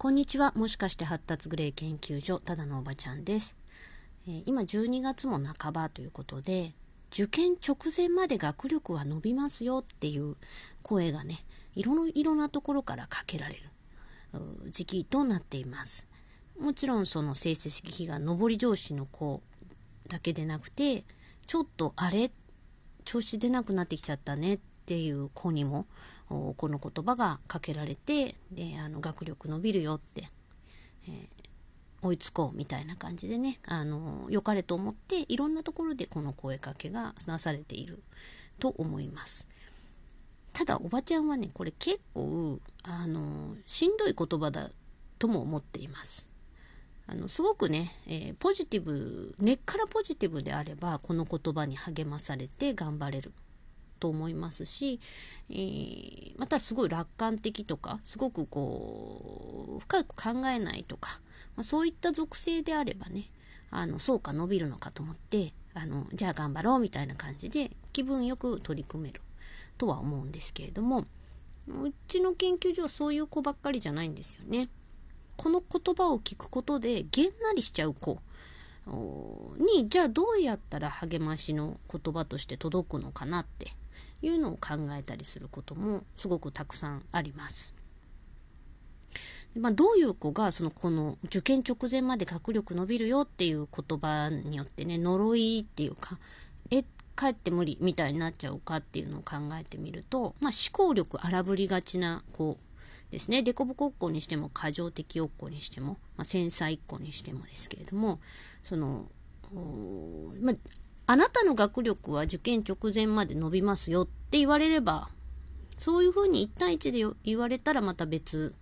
こんにちは。もしかして発達グレー研究所、ただのおばちゃんです。えー、今12月も半ばということで、受験直前まで学力は伸びますよっていう声がね、いろいろなところからかけられる時期となっています。もちろんその成績が上り上司の子だけでなくて、ちょっとあれ調子出なくなってきちゃったねっていう子にもこの言葉がかけられてであの学力伸びるよって、えー、追いつこうみたいな感じでねあの良かれと思っていろんなところでこの声かけがなされていると思います。ただおばちゃんはねこれ結構あのしんどい言葉だとも思っています。あのすごくね、えー、ポジティブ根っからポジティブであればこの言葉に励まされて頑張れると思いますし、えー、またすごい楽観的とかすごくこう深く考えないとか、まあ、そういった属性であればねあのそうか伸びるのかと思ってあのじゃあ頑張ろうみたいな感じで気分よく取り組めるとは思うんですけれどもうちの研究所はそういう子ばっかりじゃないんですよね。この言葉を聞くことでげんなりしちゃう子にじゃあどうやったら励ましの言葉として届くのかなっていうのを考えたりすることもすごくたくさんあります。まあ、どういう子がそのこの受験直前まで学力伸びるよっていう言葉によってね呪いっていうかえ帰って無理みたいになっちゃうかっていうのを考えてみると、まあ、思考力荒ぶりがちな子ですね凸凹っ子にしても過剰的おっ子にしても、まあ、繊細っ子にしてもですけれどもそのまあ、あなたの学力は受験直前まで伸びますよって言われれば、そういうふうに1対1で言われたらまた別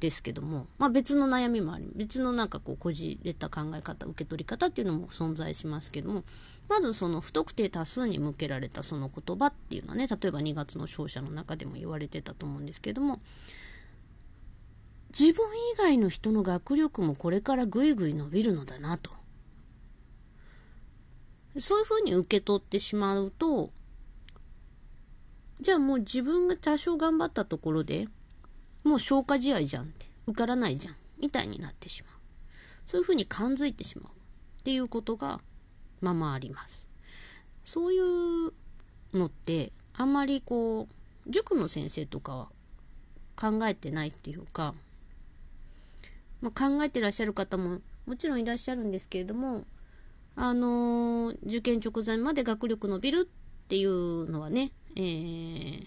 ですけども、まあ別の悩みもあり、別のなんかこうこじれた考え方、受け取り方っていうのも存在しますけども、まずその不特定多数に向けられたその言葉っていうのはね、例えば2月の勝者の中でも言われてたと思うんですけども、自分以外の人の学力もこれからぐいぐい伸びるのだなと。そういうふうに受け取ってしまうと、じゃあもう自分が多少頑張ったところでもう消化試合じゃんって、受からないじゃん、みたいになってしまう。そういうふうに感づいてしまうっていうことがままあります。そういうのって、あんまりこう、塾の先生とかは考えてないっていうか、まあ、考えてらっしゃる方ももちろんいらっしゃるんですけれども、あのー、受験直前まで学力伸びるっていうのはね、えー、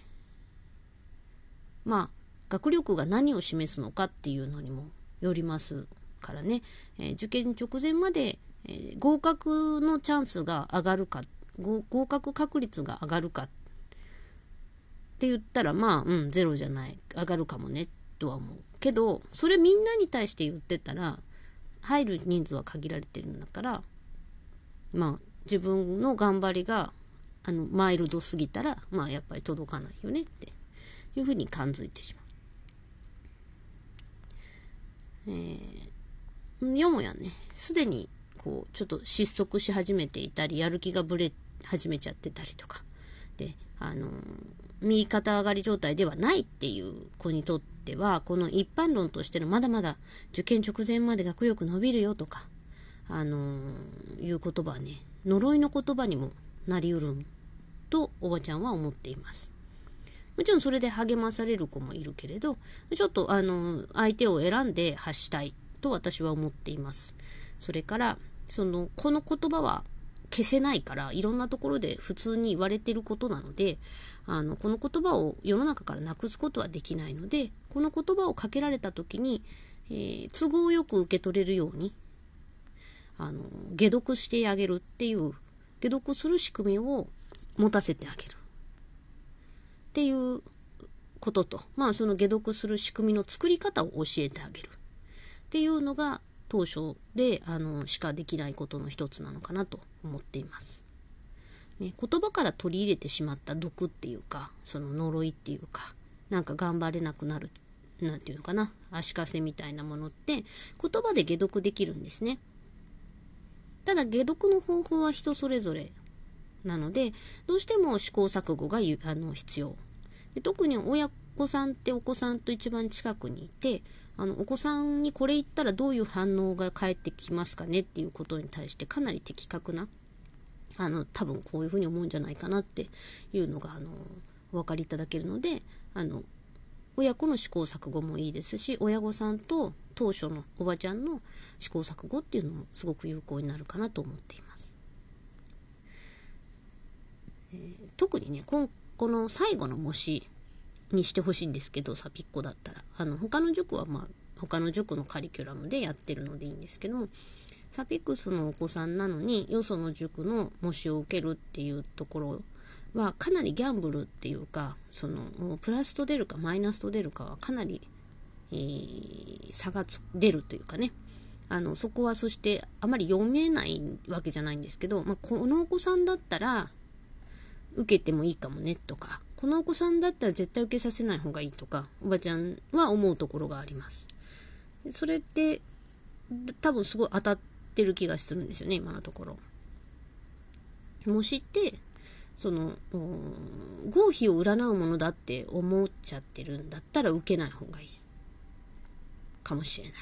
まあ、学力が何を示すのかっていうのにもよりますからね、えー、受験直前まで、えー、合格のチャンスが上がるか合格確率が上がるかって言ったらまあうんゼロじゃない上がるかもねとは思う。けどそれみんなに対して言ってたら入る人数は限られてるんだからまあ自分の頑張りがあのマイルドすぎたらまあやっぱり届かないよねっていうふうに感づいてしまう。えー、よもやねすでにこうちょっと失速し始めていたりやる気がぶれ始めちゃってたりとかであの右肩上がり状態ではないっていう子にとってはこの一般論としてのまだまだ受験直前まで学力伸びるよとかあのー、いう言葉はね、呪いの言葉にもなりうるとおばちゃんは思っています。もちろんそれで励まされる子もいるけれど、ちょっとあの、相手を選んで発したいと私は思っています。それから、その、この言葉は消せないから、いろんなところで普通に言われてることなので、あの、この言葉を世の中からなくすことはできないので、この言葉をかけられた時に、えー、都合よく受け取れるように、あの、解読してあげるっていう、解読する仕組みを持たせてあげる。っていうことと、まあその解読する仕組みの作り方を教えてあげる。っていうのが当初で、あの、しかできないことの一つなのかなと思っています。ね、言葉から取り入れてしまった毒っていうか、その呪いっていうか、なんか頑張れなくなる、なんていうのかな、足かせみたいなものって、言葉で解読できるんですね。ただ解読の方法は人それぞれなのでどうしても試行錯誤があの必要。で特に親子さんってお子さんと一番近くにいてあのお子さんにこれ言ったらどういう反応が返ってきますかね？っていうことに対してかなり的確なあの多分こういうふうに思うんじゃないかなっていうのがあのお分かりいただけるのであの親子の試行錯誤もいいですし親御さんと当初のおばちゃんの試行錯誤っていうのもすごく有効になるかなと思っています。えー、特にねこの最後の模試にしてほしいんですけどサピッコだったらあの他の塾はまあ他の塾のカリキュラムでやってるのでいいんですけどもサピックスのお子さんなのによその塾の模試を受けるっていうところはかなりギャンブルっていうかそのプラスと出るかマイナスと出るかはかなり、えー、差が出るというかね。あのそこはそしてあまり読めないわけじゃないんですけど、まあ、このお子さんだったら受けてもいいかもねとかこのお子さんだったら絶対受けさせない方がいいとかおばちゃんは思うところがあります。それって多分すごい当たってる気がするんですよね今のところ。もしってその、合否を占うものだって思っちゃってるんだったら受けない方がいい。かもしれない。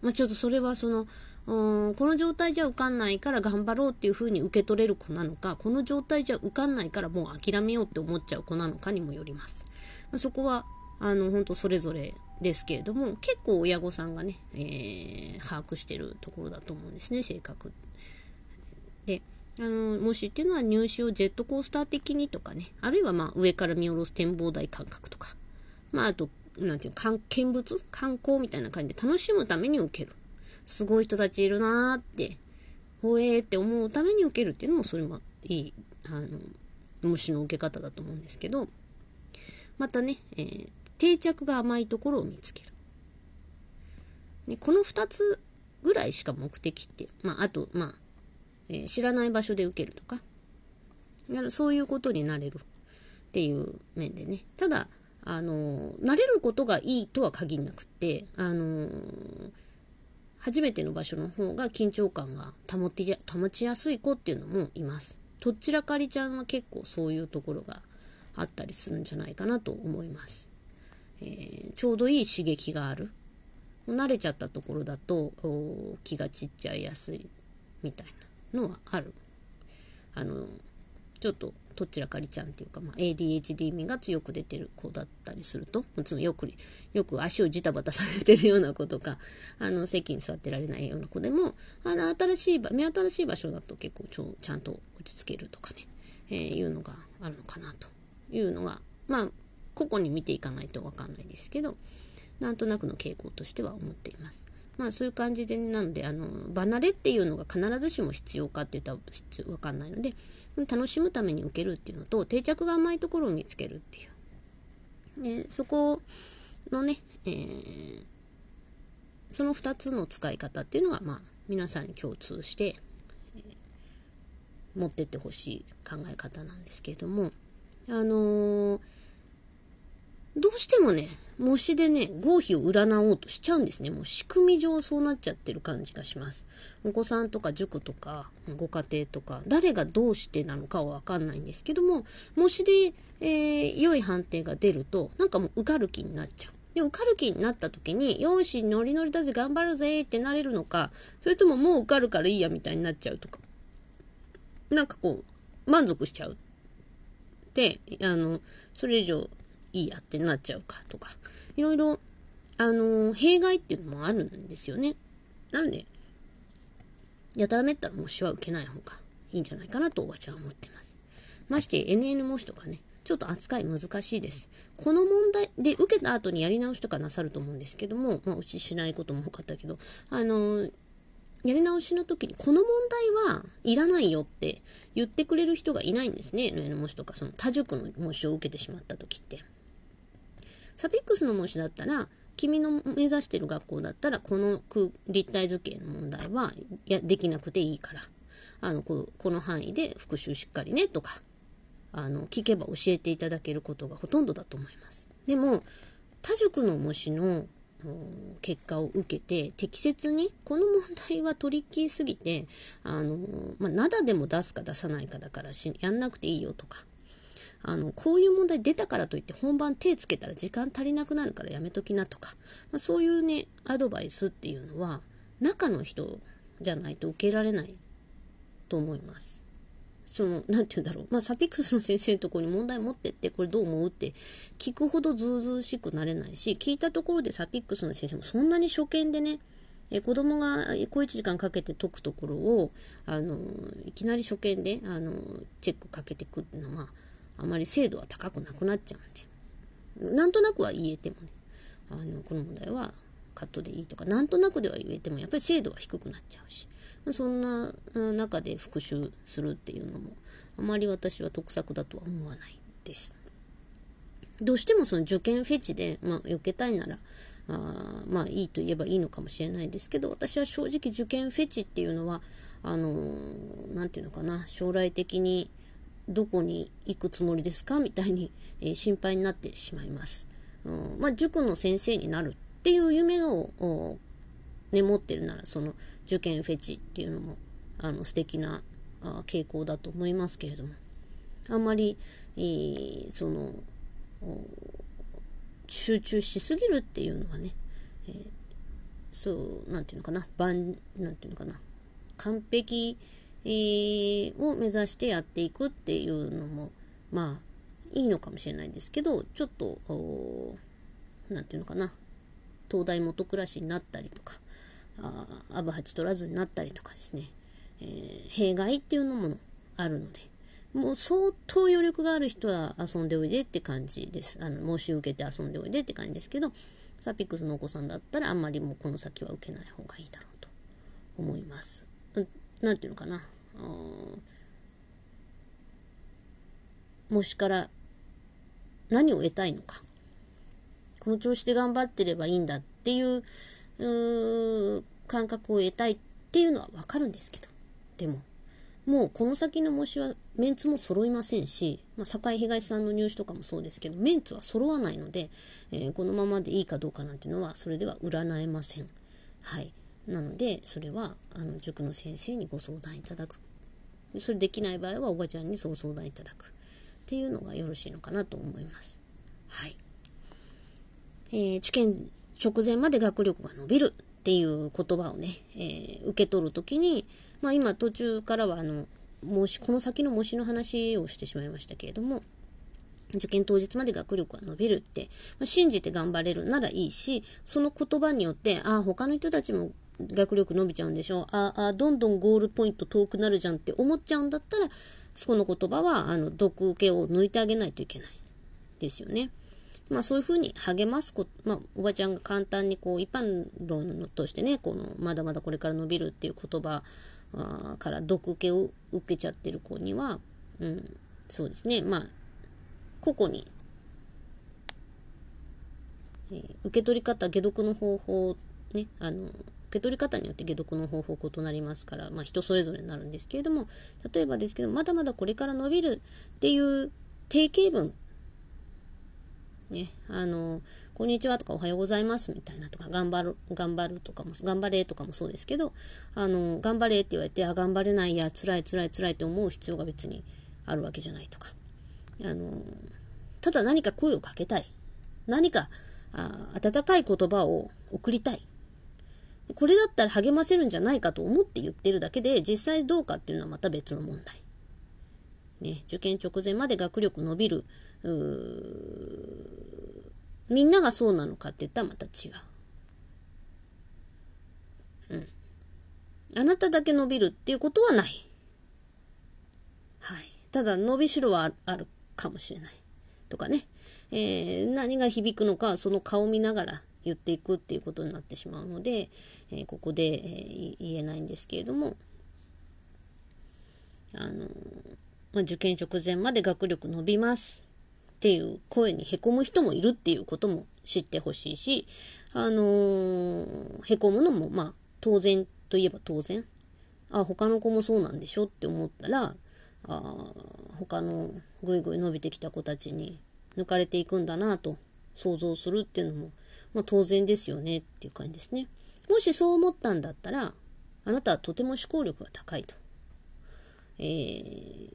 まあ、ちょっとそれはその、うんこの状態じゃ受かんないから頑張ろうっていう風に受け取れる子なのか、この状態じゃ受かんないからもう諦めようって思っちゃう子なのかにもよります。ま、そこは、あの、本当それぞれですけれども、結構親御さんがね、えー、把握してるところだと思うんですね、性格。で、あの、もしっていうのは入試をジェットコースター的にとかね、あるいはまあ上から見下ろす展望台感覚とか、まああと、なんていうの、見物観光みたいな感じで楽しむために受ける。すごい人たちいるなーって、ほえーって思うために受けるっていうのも、それもいい、あの、虫の受け方だと思うんですけど、またね、えー、定着が甘いところを見つける。ね、この2つぐらいしか目的って、まあ、あと、まあ、えー、知らない場所で受けるとか、そういうことになれるっていう面でね。ただ、あの、慣れることがいいとは限らなくて、あの、初めての場所の方が緊張感が保って保ちやすい子っていうのもいます。どちらかりちゃんは結構そういうところがあったりするんじゃないかなと思います。えー、ちょうどいい刺激がある。慣れちゃったところだと気が散っちゃいやすいみたいな。のはある。あの、ちょっとどちらかりちゃんっていうか、まあ、ADHD 味が強く出てる子だったりすると、いつもよく、よく足をジタバタさせてるような子とか、あの、席に座ってられないような子でも、あの、新しい、目新しい場所だと結構ちょちゃんと落ち着けるとかね、えー、いうのがあるのかなというのが、まあ、個々に見ていかないとわかんないですけど、なんとなくの傾向としては思っています。まあそういう感じで、ねなので、あの、離れっていうのが必ずしも必要かって言ったらわかんないので、楽しむために受けるっていうのと、定着が甘いところを見つけるっていう。でそこのね、えー、その2つの使い方っていうのが、まあ、皆さんに共通して、えー、持ってってほしい考え方なんですけれども、あのーどうしてもね、模試でね、合否を占おうとしちゃうんですね。もう仕組み上そうなっちゃってる感じがします。お子さんとか塾とか、ご家庭とか、誰がどうしてなのかはわかんないんですけども、模試で、えー、良い判定が出ると、なんかもう受かる気になっちゃう。で、受かる気になった時に、よし、ノリノリだぜ、頑張るぜってなれるのか、それとももう受かるからいいやみたいになっちゃうとか。なんかこう、満足しちゃう。で、あの、それ以上いいやってなっちゃうかとか、いろいろ、あのー、弊害っていうのもあるんですよね。なので、やたらめったら模試は受けない方がいいんじゃないかなとおばちゃんは思ってます。まして NN 模試とかね、ちょっと扱い難しいです。この問題で受けた後にやり直しとかなさると思うんですけども、まあ、うちしないことも多かったけど、あのー、やり直しの時に、この問題はいらないよって言ってくれる人がいないんですね。NN 模試とか、その多塾の模試を受けてしまった時って。サピックスの模試だったら、君の目指してる学校だったら、この立体図形の問題はやできなくていいから、あのここの範囲で復習しっかりねとか、あの聞けば教えていただけることがほとんどだと思います。でも、他塾の模試の結果を受けて適切にこの問題はトリッキーすぎてあの、まあ、灘でも出すか出さないかだからしやんなくていいよとかあの、こういう問題出たからといって本番手つけたら時間足りなくなるからやめときなとか、まあ、そういうね、アドバイスっていうのは、中の人じゃないと受けられないと思います。その、なんて言うんだろう。まあ、サピックスの先生のところに問題持ってって、これどう思うって聞くほどずうずうしくなれないし、聞いたところでサピックスの先生もそんなに初見でね、え子供が小1時間かけて解くところを、あの、いきなり初見で、あの、チェックかけてくっていうのは、まあ、あまり精度は高くなくなっちゃうんで、なんとなくは言えてもね、あの、この問題はカットでいいとか、なんとなくでは言えても、やっぱり精度は低くなっちゃうし、そんな中で復習するっていうのも、あまり私は得策だとは思わないです。どうしてもその受験フェチで、まあ、避けたいなら、あまあいいと言えばいいのかもしれないですけど、私は正直受験フェチっていうのは、あのー、て言うのかな、将来的にどこに行くつもりですか？みたいに、えー、心配になってしまいます。うんまあ、塾の先生になるっていう夢を、ね、持ってるなら、その受験フェチっていうのも、あの、素敵なあ傾向だと思いますけれども、あんまり、えー、その、集中しすぎるっていうのはね、えー、そう、なんていうのかな、万、なんていうのかな、完璧、え、を目指してやっていくっていうのも、まあ、いいのかもしれないんですけど、ちょっと、なんていうのかな、東大元暮らしになったりとか、あアブハチ取らずになったりとかですね、えー、弊害っていうのもあるので、もう相当余力がある人は遊んでおいでって感じです。あの、申し受けて遊んでおいでって感じですけど、サピックスのお子さんだったらあんまりもうこの先は受けない方がいいだろうと思います。なんていうのかな。もしから何を得たいのか。この調子で頑張ってればいいんだっていうう感覚を得たいっていうのはわかるんですけど。でも、もうこの先の模試はメンツも揃いませんし、まあ、堺東さんの入試とかもそうですけど、メンツは揃わないので、えー、このままでいいかどうかなんていうのは、それでは占えません。はい。なので、それは、あの、塾の先生にご相談いただく。それできない場合は、おばちゃんにそう相談いただく。っていうのがよろしいのかなと思います。はい。えー、受験直前まで学力が伸びるっていう言葉をね、えー、受け取るときに、まあ今途中からはあの、模試、この先の模試の話をしてしまいましたけれども、受験当日まで学力が伸びるって、まあ、信じて頑張れるならいいし、その言葉によって、ああ、他の人たちも学力伸びちゃうんでしょああ、どんどんゴールポイント遠くなるじゃんって思っちゃうんだったら、その言葉は、あの、毒受けを抜いてあげないといけない。ですよね。まあそういうふうに励ますこと、まあおばちゃんが簡単にこう一般論としてね、このまだまだこれから伸びるっていう言葉から毒受けを受けちゃってる子には、うん、そうですね、まあ、個々に、えー、受け取り方、解毒の方法、ね、あの、受け取り方によって解毒の方法異なりますから、まあ人それぞれになるんですけれども、例えばですけど、まだまだこれから伸びるっていう定型文、ね、あの、こんにちはとかおはようございますみたいなとか、頑張る、頑張るとかも、頑張れとかもそうですけど、あの、頑張れって言われて、あ、頑張れないや、辛い辛い辛いって思う必要が別にあるわけじゃないとか。あの、ただ何か声をかけたい。何か、あ温かい言葉を送りたい。これだったら励ませるんじゃないかと思って言ってるだけで、実際どうかっていうのはまた別の問題。ね、受験直前まで学力伸びる、みんながそうなのかって言ったらまた違う。うん。あなただけ伸びるっていうことはない。はい。ただ、伸びしろはあるかもしれない。とかね。えー、何が響くのか、その顔を見ながら言っていくっていうことになってしまうので、えー、ここで、えー、言えないんですけれども、あのまあ、受験直前まで学力伸びます。っていう声に凹む人もいるっていうことも知ってほしいし、あのー、凹むのも、まあ、当然といえば当然。あ、他の子もそうなんでしょって思ったら、あ他のぐいぐい伸びてきた子たちに抜かれていくんだなと想像するっていうのも、まあ、当然ですよねっていう感じですね。もしそう思ったんだったら、あなたはとても思考力が高いと。えー、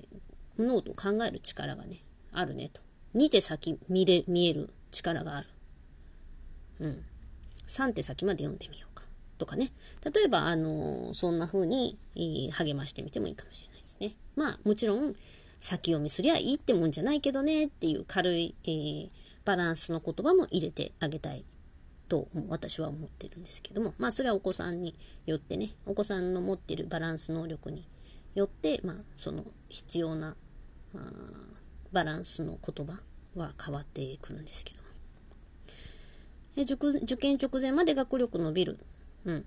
物事を考える力がね、あるねと。2手先見れ、見える力がある。うん。3手先まで読んでみようか。とかね。例えば、あのー、そんな風に、えー、励ましてみてもいいかもしれないですね。まあ、もちろん、先読みすりゃいいってもんじゃないけどねっていう軽い、えー、バランスの言葉も入れてあげたいと私は思ってるんですけども、まあそれはお子さんによってね、お子さんの持ってるバランス能力によって、まあその必要な、バランスの言葉は変わってくるんですけども。受受験直前まで学力伸びる、うん、っ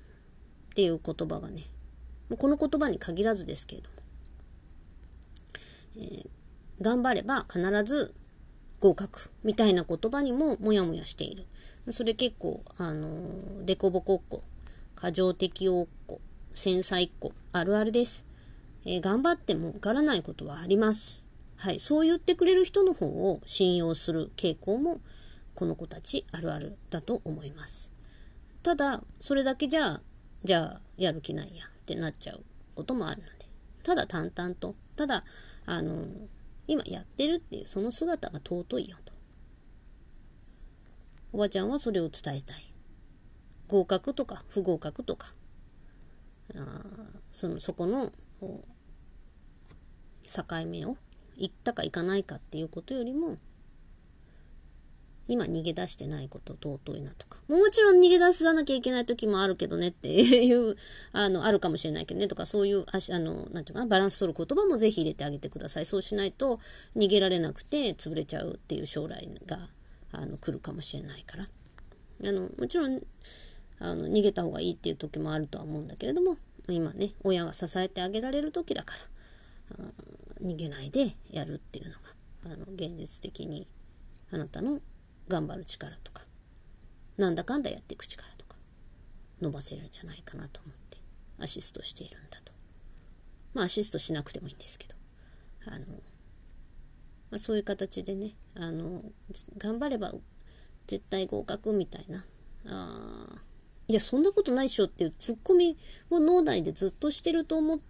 ていう言葉がね、この言葉に限らずですけれど。も、え、頑張れば必ず合格みたいな言葉にもモヤモヤしている。それ結構、あのー、デコボコっ子、過剰適応っ子、繊細っ子、あるあるです。えー、頑張っても受からないことはあります。はい。そう言ってくれる人の方を信用する傾向も、この子たちあるあるだと思います。ただ、それだけじゃ、じゃあ、やる気ないやってなっちゃうこともあるので。ただ淡々と、ただ、あの、今やってるっていうその姿が尊いよと。おばちゃんはそれを伝えたい。合格とか不合格とか、あそのそこの境目を行ったか行かないかっていうことよりも、今逃げ出してないこと尊いなとか。もちろん逃げ出さなきゃいけない時もあるけどねっていう、あの、あるかもしれないけどねとか、そういう、ああの、なんていうかな、バランス取る言葉もぜひ入れてあげてください。そうしないと逃げられなくて潰れちゃうっていう将来が、あの、来るかもしれないから。あの、もちろん、あの、逃げた方がいいっていう時もあるとは思うんだけれども、今ね、親が支えてあげられる時だから、逃げないでやるっていうのが、あの、現実的にあなたの頑張る力とか、なんだかんだやっていく力とか、伸ばせるんじゃないかなと思って、アシストしているんだと。まあ、アシストしなくてもいいんですけど、あの、まあ、そういう形でね、あの、頑張れば絶対合格みたいな、あいや、そんなことないっしょっていうツッコミを脳内でずっとしてると思っ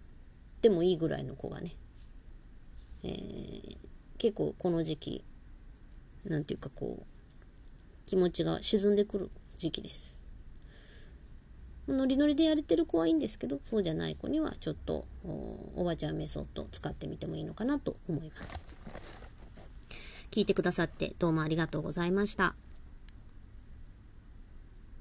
てもいいぐらいの子がね、えー、結構この時期、なんていうかこう、気持ちが沈んでくる時期です。ノリノリでやれてる子はいいんですけど、そうじゃない子にはちょっとおばちゃんメソッド使ってみてもいいのかなと思います。聞いてくださってどうもありがとうございました。